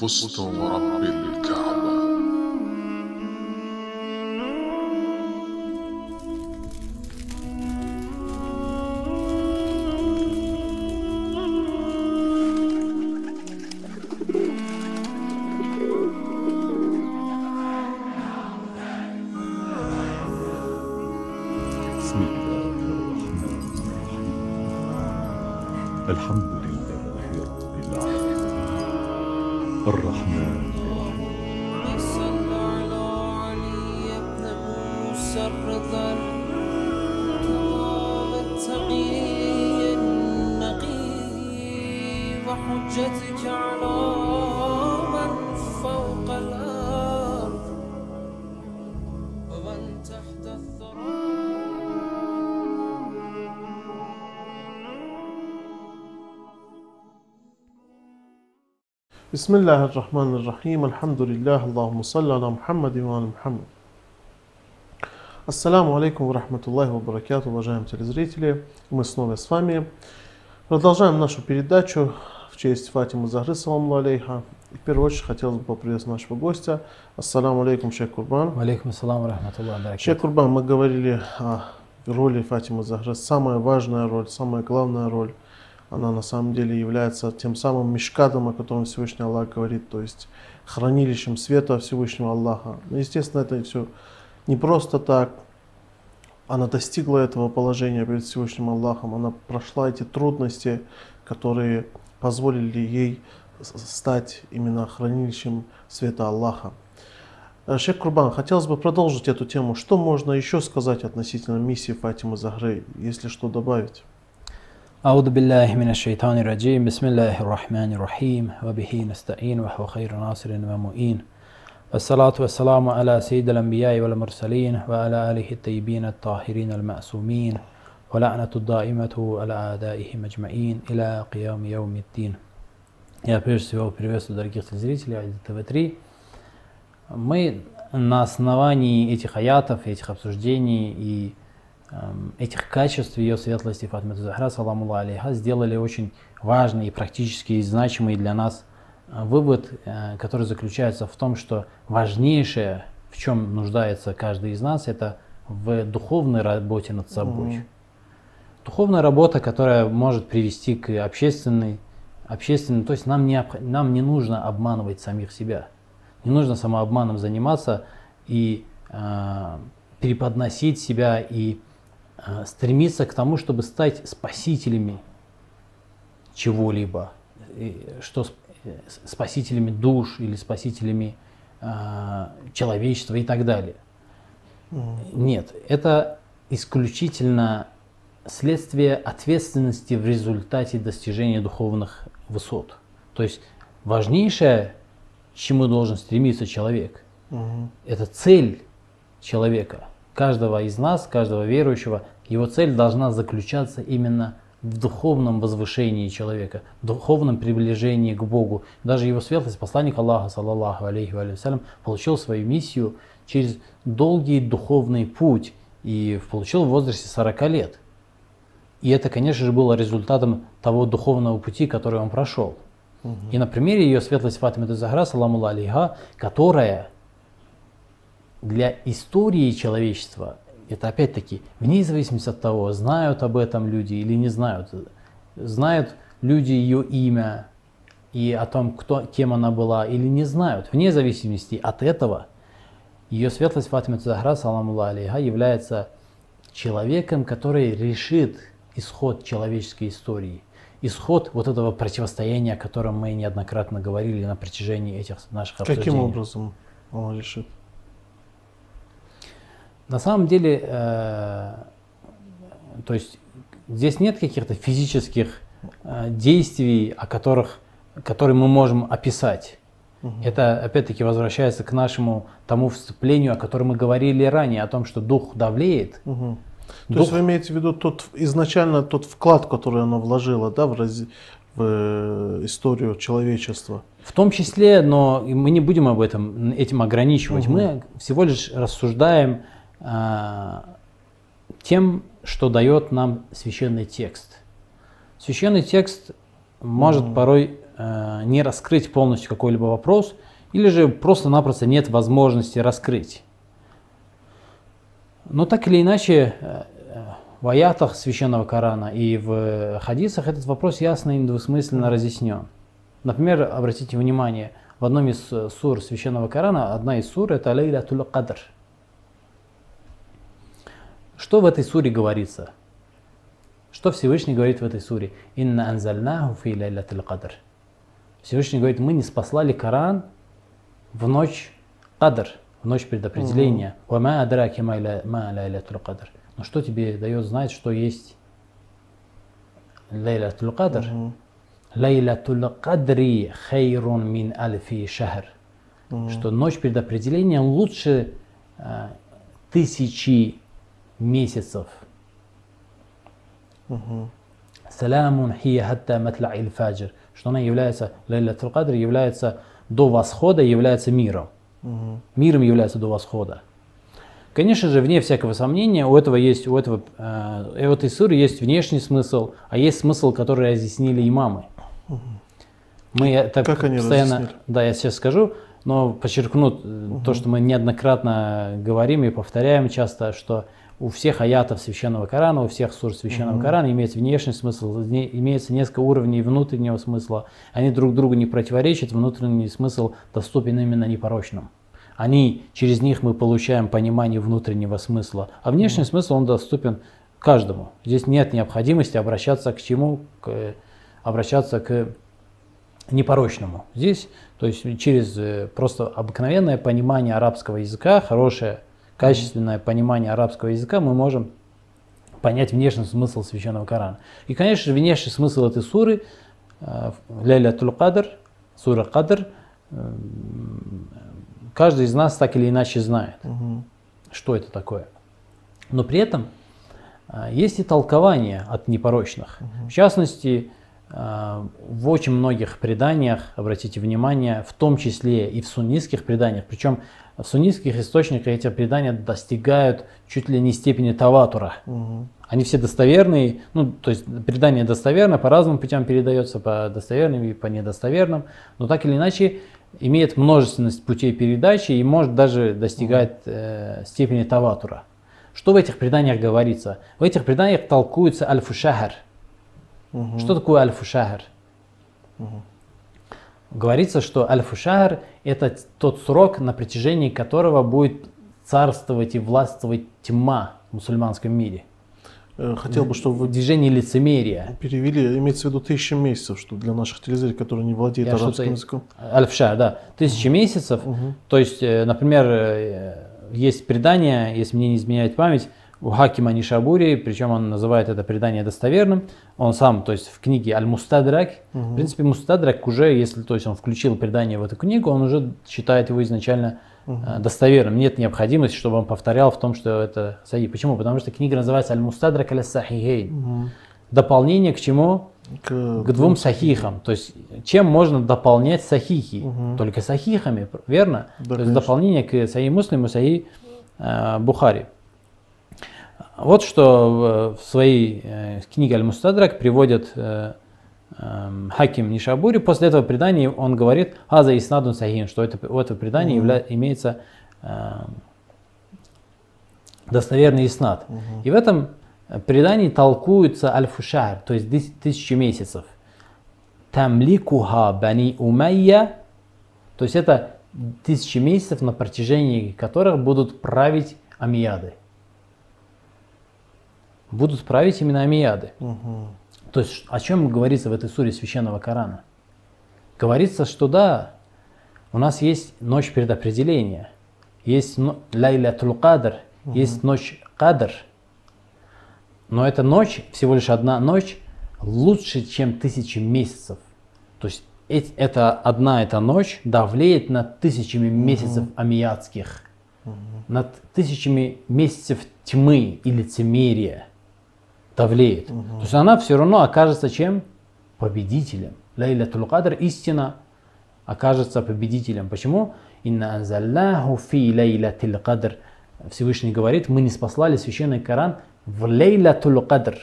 فزت ورب الكعبة. Bismillahirrahmanirrahim. Alhamdulillah. Allahumma salli ala Muhammад wa ala Muhammад. Ассаламу алейкум рахматуллахи ва баракату, уважаемые телезрители. Мы снова с вами. Продолжаем нашу передачу в честь Фатимы Захры, саламу алейха. И в первую очередь хотелось бы поприветствовать нашего гостя. Ассаламу алейкум, шейх Курбан. Алейкум ассалам рахматуллах Шейх Курбан, мы говорили о роли Фатимы Захры. Самая важная роль, самая главная роль. Она на самом деле является тем самым мешкатом, о котором Всевышний Аллах говорит, то есть хранилищем света Всевышнего Аллаха. Но, естественно, это все не просто так. Она достигла этого положения перед Всевышним Аллахом. Она прошла эти трудности, которые позволили ей стать именно хранилищем света Аллаха. Э, Шейх Курбан, хотелось бы продолжить эту тему. Что можно еще сказать относительно миссии Фатимы Захры, если что добавить? أعوذ بالله من الشيطان الرجيم بسم الله الرحمن الرحيم وبه نستعين وهو خير ناصر ومؤين والصلاة والسلام على سيد الأنبياء والمرسلين وعلى آله الطيبين الطاهرين المأسومين ولعنة الدائمة على أعدائهم أجمعين إلى قيام يوم الدين Я прежде всего приветствую дорогих телезрителей Айди ТВ-3. Мы на основании этих аятов, этих обсуждений и эм, этих качеств ее светлости Фатмы Захра, саламу алейха, сделали очень важный и практически значимый для нас э, вывод, э, который заключается в том, что важнейшее, в чем нуждается каждый из нас, это в духовной работе над собой. Мгм. Духовная работа, которая может привести к общественной, общественной, то есть нам не, нам не нужно обманывать самих себя. Не нужно самообманом заниматься и э, переподносить себя и стремиться к тому, чтобы стать спасителями чего-либо, что э, спасителями душ или спасителями э, человечества и так далее. Нет, это исключительно следствие ответственности в результате достижения духовных высот. То есть важнейшее, к чему должен стремиться человек, Мгм. это цель человека, каждого из нас, каждого верующего. Его цель должна заключаться именно в духовном возвышении человека, в духовном приближении к Богу. Даже его светлость, посланник Аллаха, саллаллаху алейхи ва салям, получил свою миссию через долгий духовный путь и получил в возрасте 40 лет. И это, конечно же, было результатом того духовного пути, который он прошел. И на примере ее светлость Фатима Захра, саламу алейха, которая для истории человечества, это опять-таки, вне зависимости от того, знают об этом люди или не знают, знают люди ее имя и о том, кто, кем она была, или не знают, вне зависимости от этого, ее светлость Фатима Захра, саламу алейха, является человеком, который решит исход человеческой истории, исход вот этого противостояния, о котором мы неоднократно говорили на протяжении этих наших Каким обсуждений. образом он решит? На самом деле, э, то есть здесь нет каких-то физических э, действий, о которых, которые мы можем описать. Это опять-таки возвращается к нашему тому вступлению, о котором мы говорили ранее, о том, что дух давлеет. Мгм. То Дух- есть вы имеете в виду тот изначально тот вклад, который она вложила, да, в, раз- в э, историю человечества. В том числе, но мы не будем об этом этим ограничивать. Мы всего лишь рассуждаем тем что дает нам священный текст. Священный текст может порой э, не раскрыть полностью какой-либо вопрос, или же просто-напросто нет возможности раскрыть. Но так или иначе, э, э, в аятах священного Корана и в хадисах этот вопрос ясно и недвусмысленно разъяснен. Например, обратите внимание, в одном из э, сур священного Корана, одна из сур это Лейлатул Кадр. Что в этой суре говорится? Что Всевышний говорит в этой суре? Инна анзальнаху фи лейлатил кадр. Всевышний говорит, мы не спаслали Коран в ночь القدر, в ночь предопределения. وما أدراك ما ليلة القدر. Но что тебе дает знать, что есть ليلة القدر? ليلة القدر خير من ألف شهر. Что ночь предопределения лучше а, тысячи месяцев. سلام هي حتى مطلع الفجر. Что она является, ليلة القدر является до восхода, является миром. Миром является до восхода. Конечно же, вне всякого сомнения, у этого есть, у этого, э, у этой суры есть внешний смысл, а есть смысл, который разъяснили имамы. Мы это Как они постоянно, разъяснили? да, я сейчас скажу, но подчеркну э, то, что мы неоднократно говорим и повторяем часто, что у всех аятов священного Корана, у всех сур священного Корана имеется внешний смысл, имеется несколько уровней внутреннего смысла. Они друг другу не противоречат, внутренний смысл доступен именно непорочным. Они, через них мы получаем понимание внутреннего смысла, а внешний смысл он доступен каждому. Здесь нет необходимости обращаться к чему, к, обращаться к непорочному. Здесь, то есть через э, просто обыкновенное понимание арабского языка, хорошее, качественное понимание арабского языка, мы можем понять внешний смысл священного Корана. И, конечно же, внешний смысл этой суры, э, Ляйлятул Кадр, сура Кадр, э, каждый из нас так или иначе знает, что это такое. Но при этом а, есть и толкования от непорочных. В частности, в очень многих преданиях, обратите внимание, в том числе и в суннитских преданиях, причем в суннитских источниках эти предания достигают чуть ли не степени таватура. Они все достоверные, ну, то есть предание достоверно, по разным путям передается, по достоверным и по недостоверным, но так или иначе имеет множественность путей передачи и может даже достигать э, степени таватура. Что в этих преданиях говорится? В этих преданиях толкуется аль-фушахар. Что такое аль-фушахар? Говорится, что аль-фушахар это тот срок, на протяжении которого будет царствовать и властвовать тьма в мусульманском мире. Э, Хотел бы, чтобы вы Движение лицемерия. перевели, имеется в виду тысячи месяцев, что для наших телезрителей, которые не владеют Я арабским языком. Аль-Фшар, да. Тысячи месяцев. То есть, э, например, э, есть предание, если мне не изменяет память, Хакима Нишабури, причем он называет это предание достоверным. Он сам, то есть в книге Аль-Мустадрак, в принципе, Мустадрак уже, если то есть он включил предание в эту книгу, он уже считает его изначально э, достоверным. Нет необходимости, чтобы он повторял в том, что это сахи. Почему? Потому что книга называется Аль-Мустадрак аль-Сахихейн. Дополнение к чему? К, к двум сахихам. То есть чем можно дополнять сахихи? Только сахихами, верно? Да, То есть конечно. дополнение к сахи Муслиму, сахи э, Бухари. Вот что в, своей э, книге Аль-Мустадрак приводит э, эм, Хаким Нишабури. После этого предания он говорит «Аза иснадун сахин», что это, у этого предания явля- имеется эм, достоверный иснад. И в этом предании толкуется аль-фушар, то есть тысячи месяцев. Тамликуха бани умайя, то есть это тысячи месяцев, на протяжении которых будут править амияды. Будут править именно амияды. То есть о чем говорится в этой суре священного Корана? Говорится, что да, у нас есть ночь предопределения, есть но- ляйлятул кадр, есть ночь кадр, но эта ночь, всего лишь одна ночь, лучше, чем тысячи месяцев. То есть эт- это одна эта ночь давлеет над тысячами месяцев амиятских, над тысячами месяцев тьмы и лицемерия давлеет. То есть она все равно окажется чем? Победителем. ليلة القدر, истина, окажется победителем. Почему? إنا أنزلناه في ليلة القدر. Всевышний говорит, мы ниспослали священный Коран в ليلة القدر.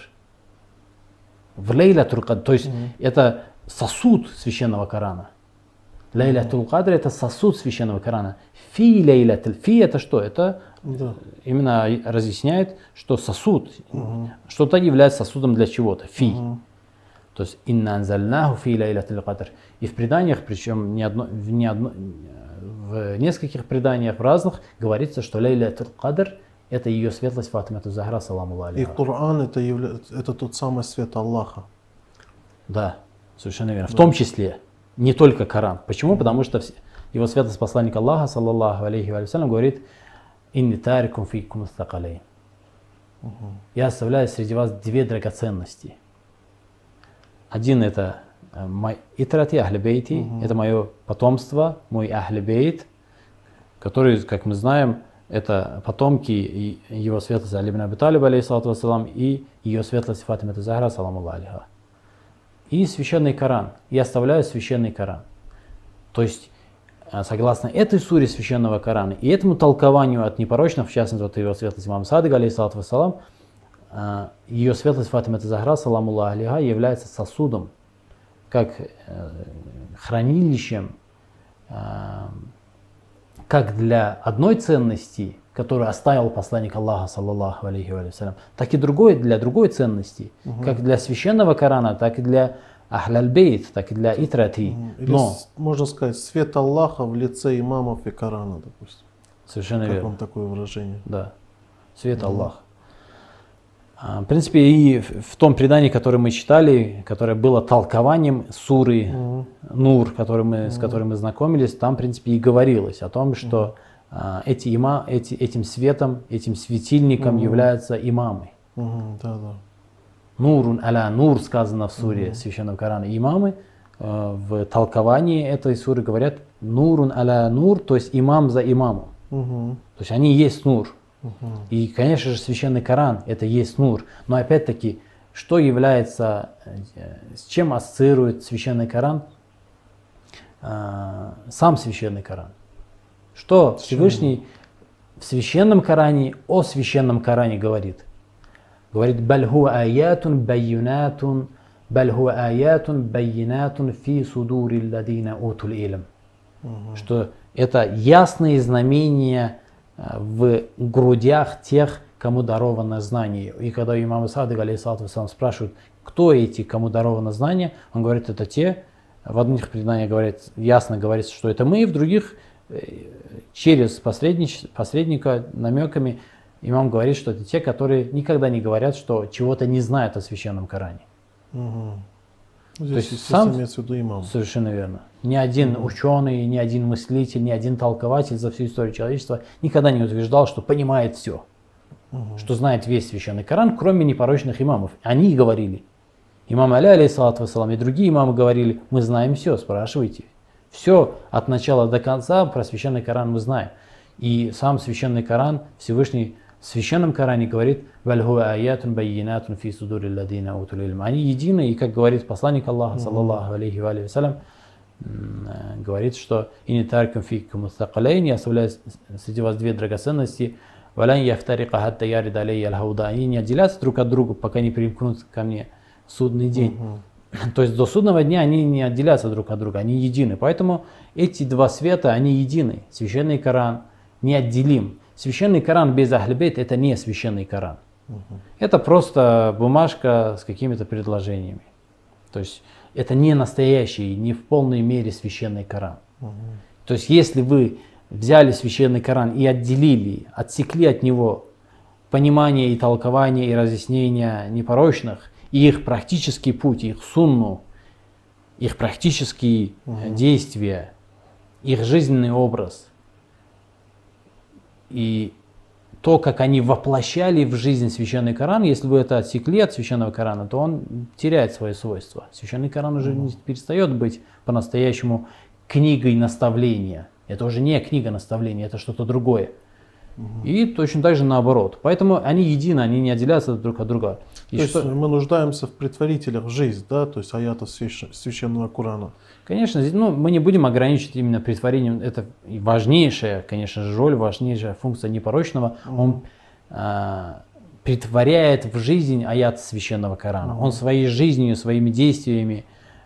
В ليلة القدر. То есть это сосуд священного Корана. ليلة القدر это сосуд священного Корана. في ليلة. في это что? Это Да. именно разъясняет, что сосуд, что-то является сосудом для чего-то. Фи. То есть инна анзальнаху фи лейлатул кадр. И в преданиях, причем не одно, в, не одно, в нескольких преданиях в разных говорится, что лейлатул кадр это ее светлость Фатима Захра, саламу И алейха. Коран это, явля... это тот самый свет Аллаха. Да, совершенно верно. В том числе, не только Коран. Почему? Потому что его светлость посланник Аллаха, саллаллаху алейхи ва салям, говорит, «Инни тарикум фикум стакалейн». Я оставляю среди вас две драгоценности. Один это э, итрати ахли бейти, это мое потомство, мой ахли бейт, который, как мы знаем, это потомки его светлости Али ибн Аби Талиб, алейхиссалату вассалам, и ее светлости Фатима Захра, саламу алейха. И священный Коран. Я оставляю священный Коран. То есть, согласно этой суре священного Корана и этому толкованию от непорочных, в частности, вот его светлость имам Садык, алейхиссалату вассалам, э, ее светлость Фатима Захра, саламу алейха, является сосудом, как э, хранилищем, э, как для одной ценности, которую оставил посланник Аллаха, саллаллаху алейхи ва салям, так и другой для другой ценности, как для священного Корана, так и для Ахляль-Бейт, так и для Итрати. Или, Но, можно сказать, свет Аллаха в лице имамов и Корана, допустим. совершенно Как верно. вам такое выражение? Да. Свет Аллах. А, В принципе, и в том предании, которое мы читали, которое было толкованием суры Нур, который мы, с которым мы знакомились, там, в принципе, и говорилось о том, что а, эти има, эти, этим светом, этим светильником являются имамы. Мгм, да, да. Нурун аля нур сказано в суре Священного Корана. Имамы э, в толковании этой суры говорят нурун аля нур, то есть имам за имамом. Мгм, То есть они есть нур. И, конечно же, священный Коран это есть нур. Но опять-таки, что является, э, с чем ассоциирует священный Коран? А, Сам священный Коран. Что Всевышний в священном Коране о священном Коране говорит? Говорит, бальху аятун байюнатун, бальху аятун байинатун фи судури ладина утул илм что это ясные знамения э, в грудях тех, кому даровано знание. И когда имам Садык, алейхиссалату вассалам, спрашивают, кто эти, кому даровано знание, он говорит, это те, в одних преданиях говорит, ясно говорится, что это мы, в других э, через посредника намеками имам говорит, что это те, которые никогда не говорят, что чего-то не знают о священном Коране. мгм. Здесь, есть естественно, сам- имеется в виду имам. Совершенно верно. Ни один ученый, ни один мыслитель, ни один толкователь за всю историю человечества никогда не утверждал, что понимает все, что знает весь священный Коран, кроме непорочных имамов. Они и говорили. Имам Али, алейхиссалату вассалам, и другие имамы говорили, мы знаем все, спрашивайте. Все от начала до конца про священный Коран мы знаем. И сам священный Коран, Всевышний в священном Коране говорит, «Валь хуа аятун байинатун фи судури ладина утул илм». Они едины, и как говорит посланник Аллаха, саллаллаху алейхи ва алейхи э, говорит, что «Ини таркам фикум мустакалейн», я оставляю среди вас две драгоценности, «Валан яфтарика хатта ярид алейя аль-хауда». Они не отделятся друг от друга, пока не примкнут ко мне в судный день. То есть до судного дня они не отделятся друг от друга, они едины. Поэтому эти два света, они едины. Священный Коран неотделим. Священный Коран без Ахлебейт это не священный Коран. Это просто бумажка с какими-то предложениями. То есть это не настоящий, не в полной мере священный Коран. То есть если вы взяли священный Коран и отделили, отсекли от него понимание и толкование и разъяснения непорочных, и их практический путь, их сунну, их практические э, действия, их жизненный образ, и то, как они воплощали в жизнь священный Коран, если вы это отсекли от священного Корана, то он теряет свои свойства. Священный Коран уже не перестает быть по-настоящему книгой наставления. Это уже не книга наставления, это что-то другое. И точно так же наоборот. Поэтому они едины, они не отделяются друг от друга. И То что- есть мы нуждаемся в предварителях в жизнь, да, то есть аятов свящ- священного Корана. Конечно, ну, мы не будем ограничивать именно притворением. Это важнейшая, конечно же, роль, важнейшая функция непорочного. Он а, притворяет в жизнь аят священного Корана. Он своей жизнью, своими действиями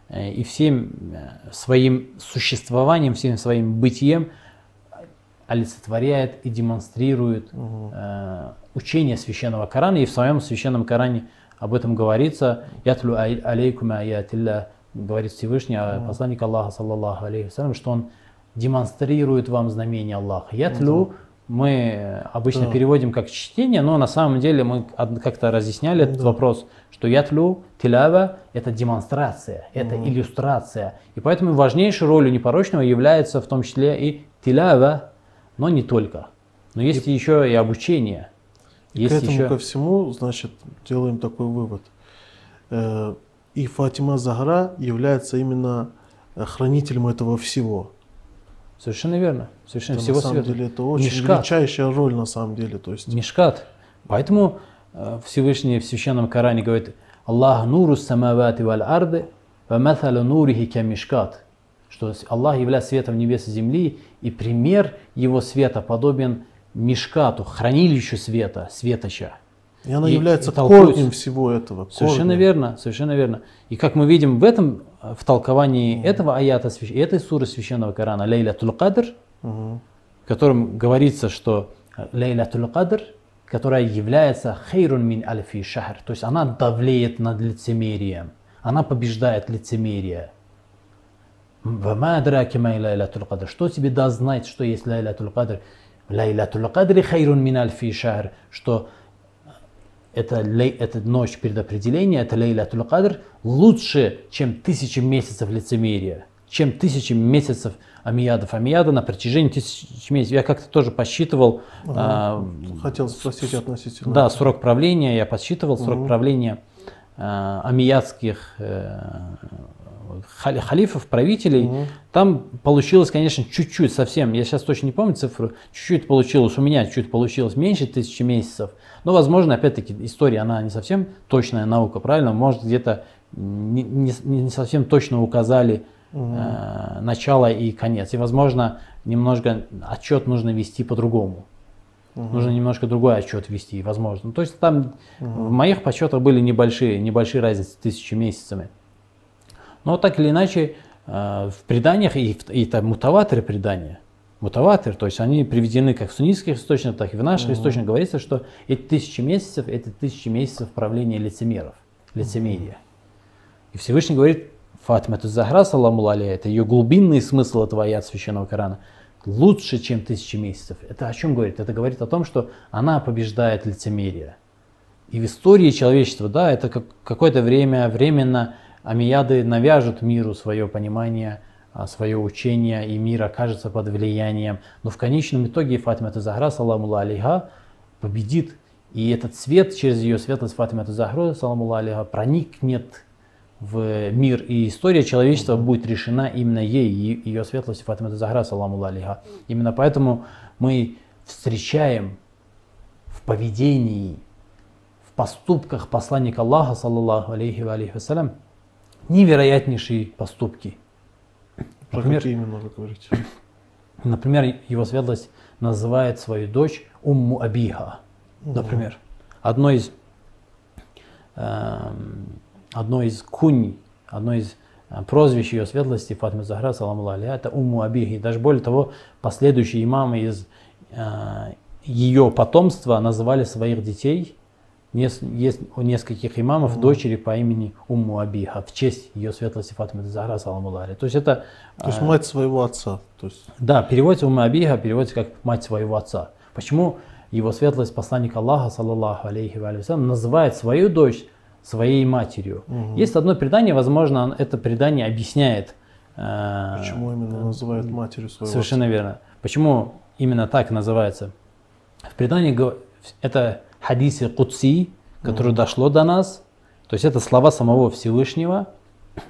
э, и всем э, своим существованием, всем своим бытием олицетворяет и демонстрирует э, учение священного Корана. И в своем священном Коране об этом говорится. Ятлю алейкум аятилля, говорит Всевышний, а посланник Аллаха, саллаллаху алейхи вассалям, что он демонстрирует вам знамения Аллаха. Ятлю мы обычно Да. переводим как чтение, но на самом деле мы как-то разъясняли этот вопрос, что ятлю, тилява – это демонстрация, это иллюстрация. И поэтому важнейшей ролью непорочного является в том числе и тилява, но не только. Но есть еще и обучение. К Есть этому еще... ко всему, значит, делаем такой вывод. Э, И Фатима Загра является именно э, хранителем этого всего. Совершенно верно. Совершенно Это всего на самом света. деле это очень Мишкат. величайшая роль на самом деле. То есть Мишкат. Поэтому э, Всевышний в Священном Коране говорит Аллах нуру самавати валь арды, ва нурихи ка мишкат. Что Аллах является светом небес и земли, и пример его света подобен мишкату, хранилищу света, светоча. и она и- является и корнем всего этого. Совершенно корнем. верно, совершенно верно. И как мы видим в этом, э, в толковании этого аята, этой суры Священного Корана, Лейлятул Кадр, Мгм. в котором говорится, что Лейлятул Кадр, которая является хейрун мин альфи шахр, то есть она давлеет над лицемерием, она побеждает лицемерие. وما أدراك ما ليلة القدر. Что тебе даст знать, что есть ليلة القدر? ليلة القدر خير من ألف شهر, что это, эта ночь предопределения, это ليلة القدر, лучше, чем тысячи месяцев лицемерия, чем тысячи месяцев Омейядов. Омейяды на протяжении тысяч месяцев. Я как-то тоже посчитывал, а, Хотел спросить относительно. да, срок правления, я подсчитывал срок правления э, амиядских э, халифов, правителей. Там получилось, конечно, чуть-чуть совсем, я сейчас точно не помню цифру, чуть-чуть получилось, у меня чуть получилось меньше тысячи месяцев. Но, возможно, опять-таки, история, она не совсем точная наука, правильно? Может, где-то не, не- не совсем точно указали э, начало и конец. И, возможно, немножко отчет нужно вести по-другому. Нужно немножко другой отчет вести, возможно. То есть там в моих подсчетах были небольшие, небольшие разницы тысячи месяцами. Но так или иначе, э, в преданиях, и, и это мутаваторы предания, мутаватор, то есть они приведены как в суннитских источниках, так и в наших источниках, говорится, что эти тысячи месяцев, это тысячи месяцев правления лицемеров, лицемерия. И Всевышний говорит, Фатима Захра, саламу это ее глубинный смысл этого аят Священного Корана, лучше, чем тысячи месяцев. Это о чем говорит? Это говорит о том, что она побеждает лицемерие. И в истории человечества, да, это как, какое-то время, временно амияды навяжут миру свое понимание, а, свое учение, и мир окажется под влиянием. Но в конечном итоге Фатима Захра, саламу алейха, победит. И этот свет через ее светлость Фатима Захра, саламу алейха, проникнет в мир, и история человечества будет решена именно ей, ее светлостью Фатима Захра, саламу алейха. Именно поэтому мы встречаем в поведении, в поступках посланника Аллаха, саллаллаху алейхи ва алейхи вассалям, невероятнейшие поступки. Про Например, какие именно вы говорите? Например, его светлость называет свою дочь Умму Абиха. Например, одно из, эм, одно из кунь, одно из э, прозвищ ее светлости Фатима Захра, саламу алейха, это Умму Абихи. Даже более того, последующие имамы из э, ее потомства называли своих детей, есть у нескольких имамов дочери по имени Умму Абиха в честь ее светлости Фатима Захра, саламу алейха. То есть это То есть мать своего отца. То есть да, переводится Ума Абиха, переводится как мать своего отца. Почему его светлость посланник Аллаха, саллаллаху алейхи ва называет свою дочь своей матерью? Есть одно предание, возможно, это предание объясняет. э, почему именно называют матерью своего Совершенно верно. Почему именно так называется? В предании это хадисы Кутси, которое дошло до нас. То есть это слова самого Всевышнего,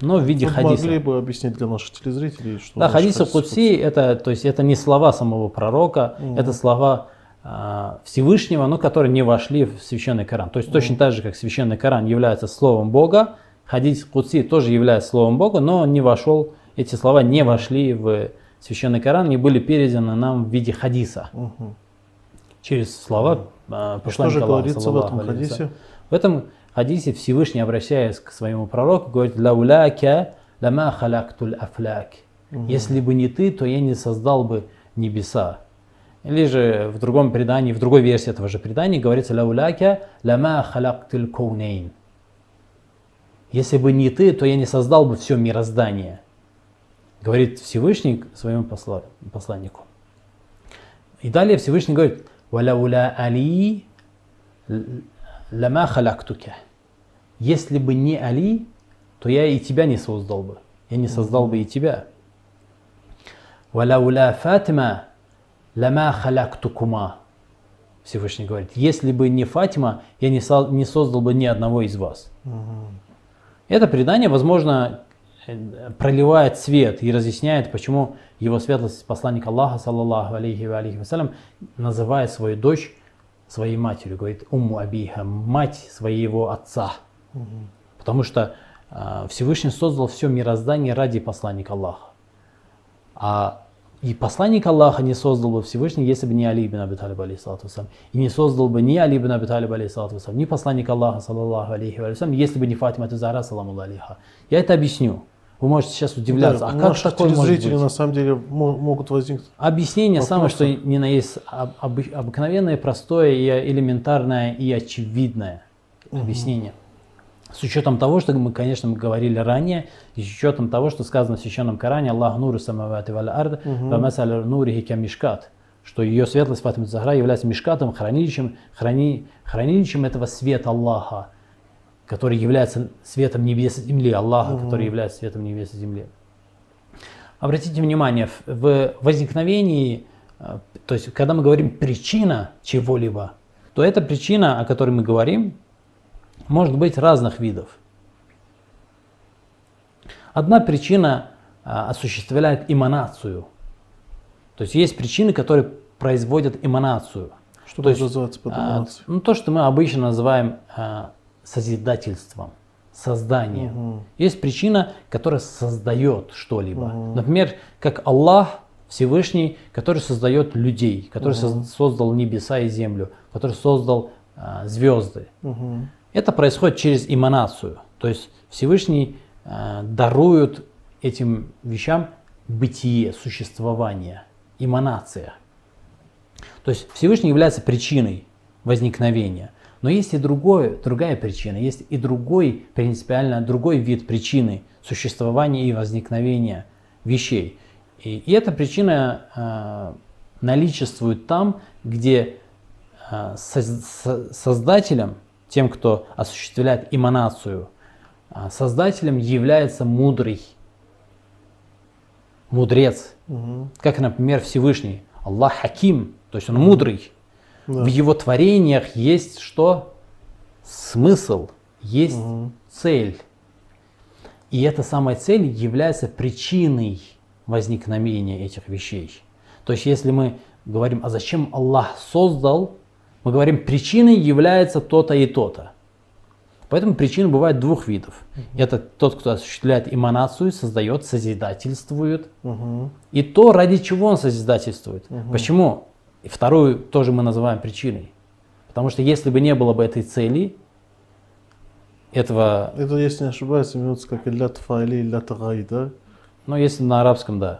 но в виде? Вы хадиса. могли бы объяснить для наших телезрителей, что Да, значит хадис это, то есть это не слова самого пророка, это слова а, Всевышнего, но которые не вошли в священный Коран. То есть точно так же, как священный Коран является словом Бога, хадис Кудси тоже является словом Бога, но он не вошел, эти слова не вошли в священный Коран, не были переданы нам в виде хадиса. Мгм. Через слова а, И Что же посланника Аллаха, говорится в этом хадисе? В этом хадисе Всевышний, обращаясь к своему пророку, говорит «Лауляка лама халяктуль афляк». Если бы не ты, то я не создал бы небеса. Или же в другом предании, в другой версии этого же предания говорится «Лауляка лама халяктуль коунейн». Если бы не ты, то я не создал бы все мироздание. Говорит Всевышний своему посла- посланнику. И далее Всевышний говорит «Валауля али лама халяктука». Если бы не Али, то я и тебя не создал бы. Я не создал бы и тебя. «Валауля Фатима лама халяктукума». Всевышний говорит, если бы не Фатима, я не, со- не создал бы ни одного из вас. Это предание, возможно, проливает свет и разъясняет, почему его светлость посланник Аллаха, саллаллаху алейхи ва алейхи вассалям, называет свою дочь своей матерью, говорит Умму Абиха, мать своего отца. Потому что а, Всевышний создал все мироздание ради посланника Аллаха. А и посланник Аллаха не создал бы Всевышний, если бы не Али ибн Аби Талиб, вассалям. И не создал бы ни Али ибн Аби Талиб, вассалям, ни посланник Аллаха, саллаллаху алейхи ва алейхи, если бы не Фатима Тузара, саламу алейха. Я это объясню. Вы можете сейчас удивляться, Да, а как такое может быть? на самом деле мо- могут возникнуть. Объяснение самое, что Вопросы? ни на есть об- обы- обыкновенное, простое, и элементарное и очевидное объяснение. С учетом того, что мы, конечно, мы говорили ранее, и с учетом того, что сказано в Священном Коране, Аллах нуру самавати валь ард, масаль нурихи ка мишкат, что ее светлость Фатима Захра является мишкатом, хранилищем, храни, хранилищем этого света Аллаха, который является светом небес и земли, Аллаха, который является светом небес и земли. Обратите внимание, в- возникновении, э, то есть когда мы говорим причина чего-либо, то эта причина, о которой мы говорим, может быть разных видов. Одна причина а, осуществляет эманацию. То есть есть причины, которые производят эманацию. Что То есть, называется под а, эманацией? ну, то, что мы обычно называем а, созидательством, созданием. Есть причина, которая создает что-либо. Например, как Аллах Всевышний, который создает людей, который соз- создал небеса и землю, который создал а, звезды. Мгм. Это происходит через эманацию. То есть Всевышний э, дарует этим вещам бытие, существование, эманация. То есть Всевышний является причиной возникновения. Но есть и другое, другая причина, есть и другой, принципиально другой вид причины существования и возникновения вещей. И, и эта причина э, наличествует там, где э, соз- со- создателем, тем, кто осуществляет эманацию, а, создателем является мудрый, мудрец, Мгм. как, например, Всевышний, Аллах Хаким, то есть он мудрый. Да. В его творениях есть что? Смысл, есть цель. И эта самая цель является причиной возникновения этих вещей. То есть если мы говорим, а зачем Аллах создал, мы говорим, причиной является то-то и то-то. Поэтому причин бывает двух видов. Это тот, кто осуществляет эманацию, создает, созидательствует. Мгм. И то, ради чего он созидательствует. Почему? И вторую тоже мы называем причиной. Потому что если бы не было бы этой цели, этого, Это, если не ошибаюсь, именуется как илля тфайли, илля тагай, да? ну если на арабском, да.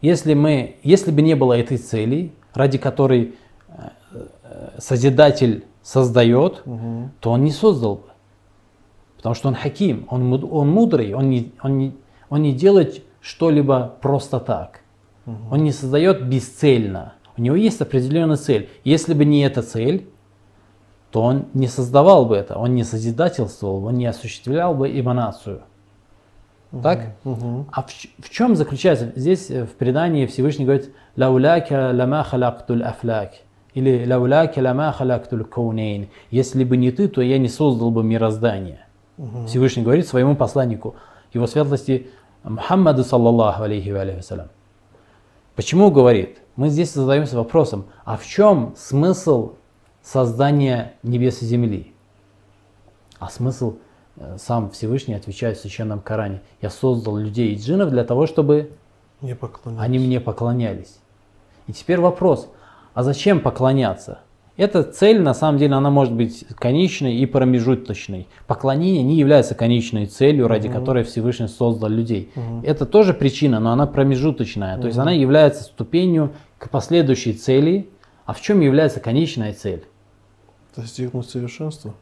Если, мы, если бы не было этой цели, ради которой э, э, Созидатель создает, Мгм. то он не создал бы. Потому что он хаким, он, он мудрый, он не, он, не, он не делает что-либо просто так. Он не создает бесцельно. У него есть определенная цель. Если бы не эта цель, то он не создавал бы это, он не созидательствовал, он не осуществлял бы эманацию. Так? Мгм. А в, в чем заключается? Здесь э, в предании Всевышний говорит «Лауляка лама халактуль афляк» или «Лауляка лама халактуль каунейн». Если бы не ты, то я не создал бы мироздание. Всевышний говорит своему посланнику, его светлости Мухаммаду, саллаллаху алейхи ва алейхи. Почему говорит? Мы здесь задаемся вопросом, а в чем смысл создания небес и земли? А смысл э, сам Всевышний отвечает в Священном Коране. Я создал людей и джинов для того, чтобы Не поклоняться. они мне поклонялись. И теперь вопрос, а зачем поклоняться? Эта цель, на самом деле, она может быть конечной и промежуточной. Поклонение не является конечной целью, ради которой Всевышний создал людей. Это тоже причина, но она промежуточная. То есть она является ступенью к последующей цели. А в чем является конечная цель? Достигнуть совершенства.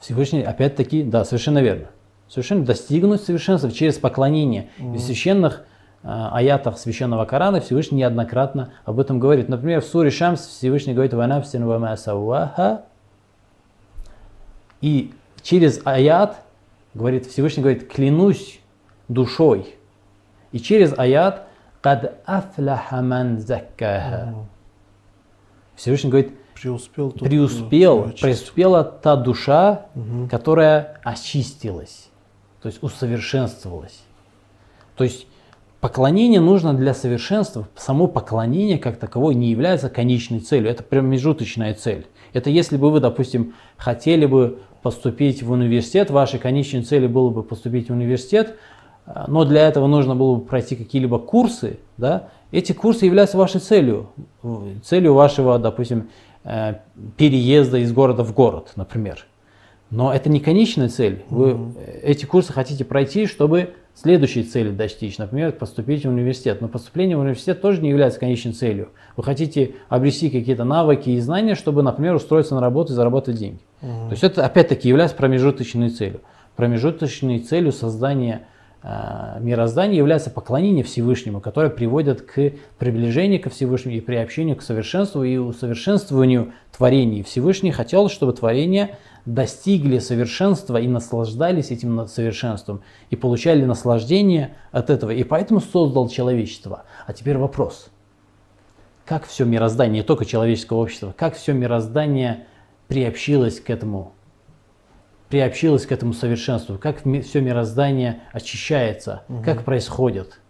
Всевышний, опять-таки, да, совершенно верно. Совершенно достигнуть совершенства через поклонение. И в священных аятах священного Корана Всевышний неоднократно об этом говорит. Например, в суре Шамс Всевышний говорит «Ванавсин ва ма савваха». И через аят говорит, Всевышний говорит «клянусь душой». И через аят «Кад афляха ман заккаха». Всевышний говорит, Преуспел тот, преуспел, преуспела та душа, которая очистилась, то есть усовершенствовалась. То есть поклонение нужно для совершенства. Само поклонение как таковое не является конечной целью, это промежуточная цель. Это если бы вы, допустим, хотели бы поступить в университет, вашей конечной целью было бы поступить в университет, а, но для этого нужно было бы пройти какие-либо курсы, да, эти курсы являются вашей целью, целью вашего, допустим, э, переезда из города в город, например. Но это не конечная цель. Вы э, эти курсы хотите пройти, чтобы следующей цели достичь, например, поступить в университет. Но поступление в университет тоже не является конечной целью. Вы хотите обрести какие-то навыки и знания, чтобы, например, устроиться на работу и заработать деньги. То есть это опять-таки является промежуточной целью. Промежуточной целью создания мироздания является поклонение Всевышнему, которое приводит к приближению ко Всевышнему и приобщению к совершенству и усовершенствованию творений. Всевышний хотел, чтобы творения достигли совершенства и наслаждались этим совершенством, и получали наслаждение от этого, и поэтому создал человечество. А теперь вопрос. Как все мироздание, не только человеческое общество, как все мироздание приобщилось к этому приобщилось к этому совершенству, как все мироздание очищается, как происходит.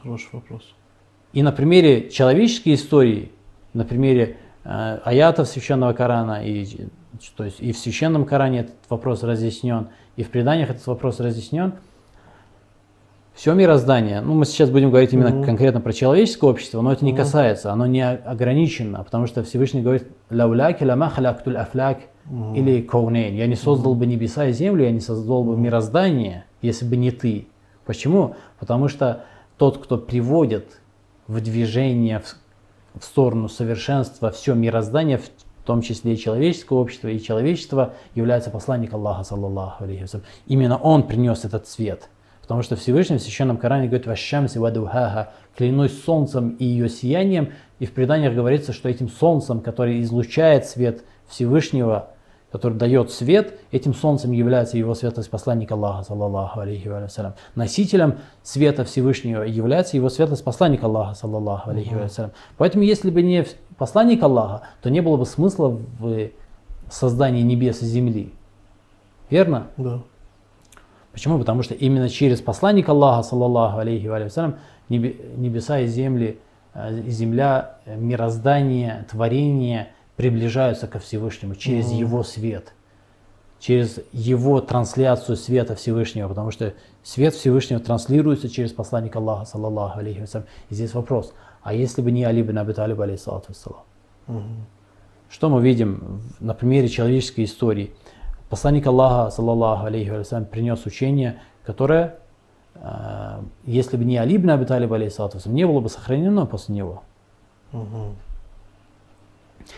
Хороший вопрос. И на примере человеческой истории, на примере э, аятов священного Корана, и, то есть и в священном Коране этот вопрос разъяснен, и в преданиях этот вопрос разъяснен, все мироздание, ну мы сейчас будем говорить именно конкретно про человеческое общество, но это не касается, оно не ограничено, потому что Всевышний говорит «Лауляки лама халяктуль афляк» или «Коунейн». «Я не создал бы небеса и землю, я не создал бы мироздание, если бы не ты». Почему? Потому что тот, кто приводит в движение в, в сторону совершенства все мироздание, в том числе и человеческое общество, и человечество является посланник Аллаха, саллаллаху алейхи. Именно он принес этот свет. Потому что Всевышний в Священном Коране говорит «Вашшамси вадухаха» «Клянусь солнцем и ее сиянием». И в преданиях говорится, что этим солнцем, который излучает свет Всевышнего, который дает свет, этим солнцем является его светлость посланник Аллаха, саллаллаху алейхи вассалям. Носителем света Всевышнего является его светлость посланник Аллаха, саллаллаху алейхи вассалям. Поэтому, если бы не посланник Аллаха, то не было бы смысла в создании небес и земли. Верно? Да. Почему? Потому что именно через посланника Аллаха, саллаллаху алейхи ва вассалям, небе- небеса и земли, э, земля, э, мироздание, творение приближаются ко Всевышнему через его свет, через его трансляцию света Всевышнего, потому что свет Всевышнего транслируется через посланника Аллаха, саллаллаху алейхи вассалям. И здесь вопрос, а если бы не Али бин Аби Талиб, алейхиссалату вассалам? Что мы видим на примере человеческой истории? Посланник Аллаха, саллаллаху алейхи вассалям, принес учение, которое, э, если бы не Али ибн Аби Талиб, алейхиссалату не было бы сохранено после него.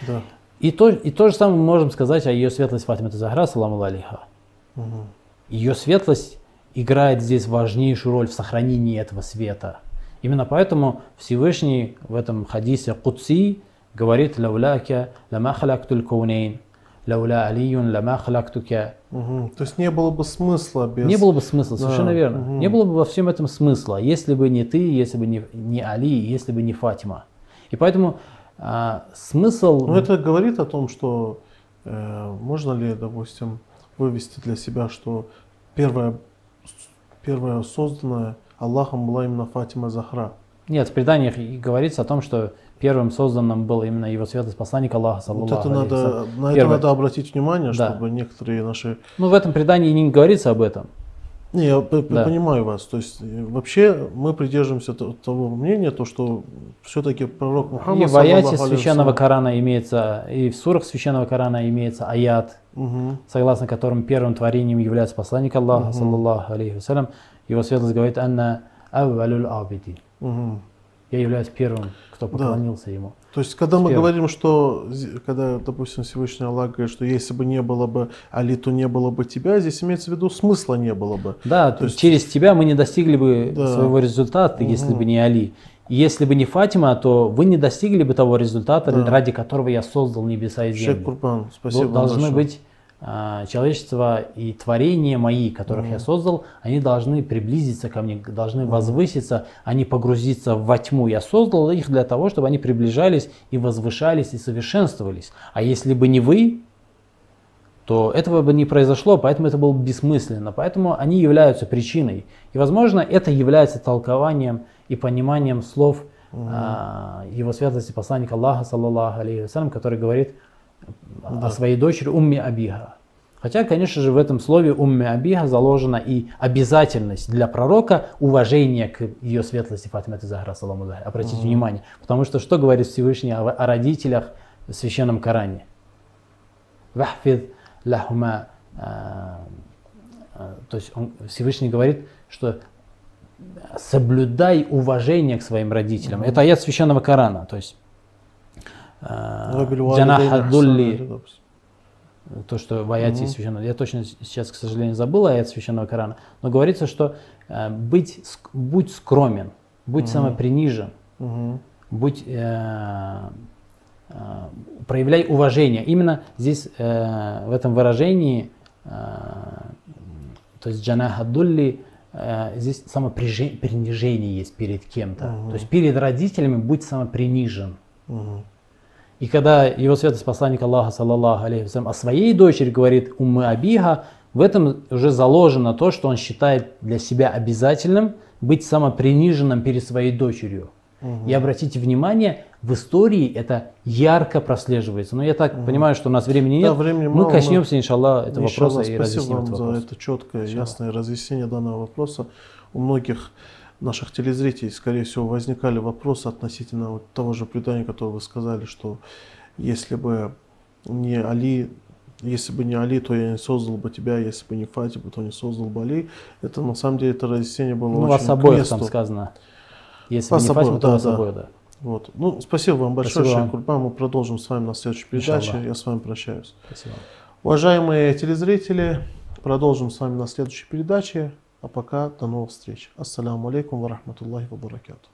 Да. И то, и то же самое мы можем сказать о ее светлость Фатима Захра, саламу алейха. Ее светлость играет здесь важнейшую роль в сохранении этого света. Именно поэтому Всевышний в этом хадисе Кудси говорит «Лауляка лама халактуль каунейн, лауля алиюн лама халактука». Мгм. То есть не было бы смысла без... Не было бы смысла, совершенно Да, верно. мгм. Не было бы во всем этом смысла, если бы не ты, если бы не, не Али, если бы не Фатима. И поэтому а, смысл... Но это говорит о том, что э, можно ли, допустим, вывести для себя, что первая, первая созданная Аллахом была именно Фатима Захра. Нет, в преданиях говорится о том, что первым созданным был именно его светлость посланник Аллаха, Вот это надо, на это Первое. надо обратить внимание, Да. чтобы некоторые наши... Ну, в этом предании не говорится об этом. Не, я Да. понимаю вас. То есть э, вообще мы придерживаемся то- того мнения, то, что все-таки пророк Мухаммад... и в аяте священного Корана имеется, и в сурах священного Корана имеется аят, мгм, согласно которым первым творением является посланник Аллаха, Мгм. саллаллаху алейхи вассалям. Его светлость говорит, «Анна аввалюл абиди». мгм. Я являюсь первым, кто поклонился ему. То есть, когда мы говорим, что, когда, допустим, Всевышний Аллах говорит, что если бы не было бы Али, то не было бы тебя, здесь имеется в виду смысла не было бы. Да, То есть- через тебя мы не достигли бы Да. своего результата, если Мгм. бы не Али. И если бы не Фатима, то вы не достигли бы того результата, Да. ради которого я создал небеса и Шейх землю. Курбан, спасибо должны большое. быть человечество и творения мои, которых я создал, они должны приблизиться ко мне, должны возвыситься, они погрузиться во тьму. Я создал их для того, чтобы они приближались и возвышались и совершенствовались. А если бы не вы, то этого бы не произошло, поэтому это было бы бессмысленно. Поэтому они являются причиной. И, возможно, это является толкованием и пониманием слов а, его святости посланника Аллаха, саллаллаху алейхи который говорит о своей дочери Умми Абиха. Хотя, конечно же, в этом слове Умми Абиха заложена и обязательность для пророка уважения к ее светлости Фатима Захра, саламу. Обратите внимание. Потому что что говорит Всевышний о, о родителях в Священном Коране? Вахфид лахума. а, а, То есть он, Всевышний говорит, что соблюдай уважение к своим родителям. Это аят Священного Корана. То есть Джанаха валидейна дулли, то, что в аяте священного, я точно сейчас, к сожалению, забыл аят священного Корана, но говорится, что э, быть, будь скромен, будь самопринижен, Мгм. будь, э, э, проявляй уважение. Именно здесь, э, в этом выражении, э, то есть джанаха дулли, э, здесь самопринижение есть перед кем-то. То есть перед родителями будь самопринижен. Мгм. И когда его святость посланник Аллаха, саллаллаху алейхи о своей дочери говорит Уммы Абиха, в этом уже заложено то, что он считает для себя обязательным быть самоприниженным перед своей дочерью. И обратите внимание, в истории это ярко прослеживается. Но я так понимаю, что у нас времени нет. Да, времени мы мало, коснемся, иншаллах, этого Иншаллах, вопроса и разъясним вам этот за вопрос. это четкое, ясное разъяснение данного вопроса. У многих наших телезрителей, скорее всего, возникали вопросы относительно вот того же предания, которое вы сказали, что если бы не Али, если бы не Али, то я не создал бы тебя, если бы не Фатима, то не создал бы Али. Это на самом деле это разъяснение было Ну, очень вас обоих там сказано. Если Вас не обоих, Фатима, то да, вас да. обоих, да. Вот. Ну, спасибо вам большое, Шейх. Курбан. Мы продолжим с вами на следующей передаче. Иншаллах. Я с вами прощаюсь. Спасибо. Уважаемые телезрители, продолжим с вами на следующей передаче. А пока до новых встреч. Ассаламу алейкум ва рахматуллахи ва баракату.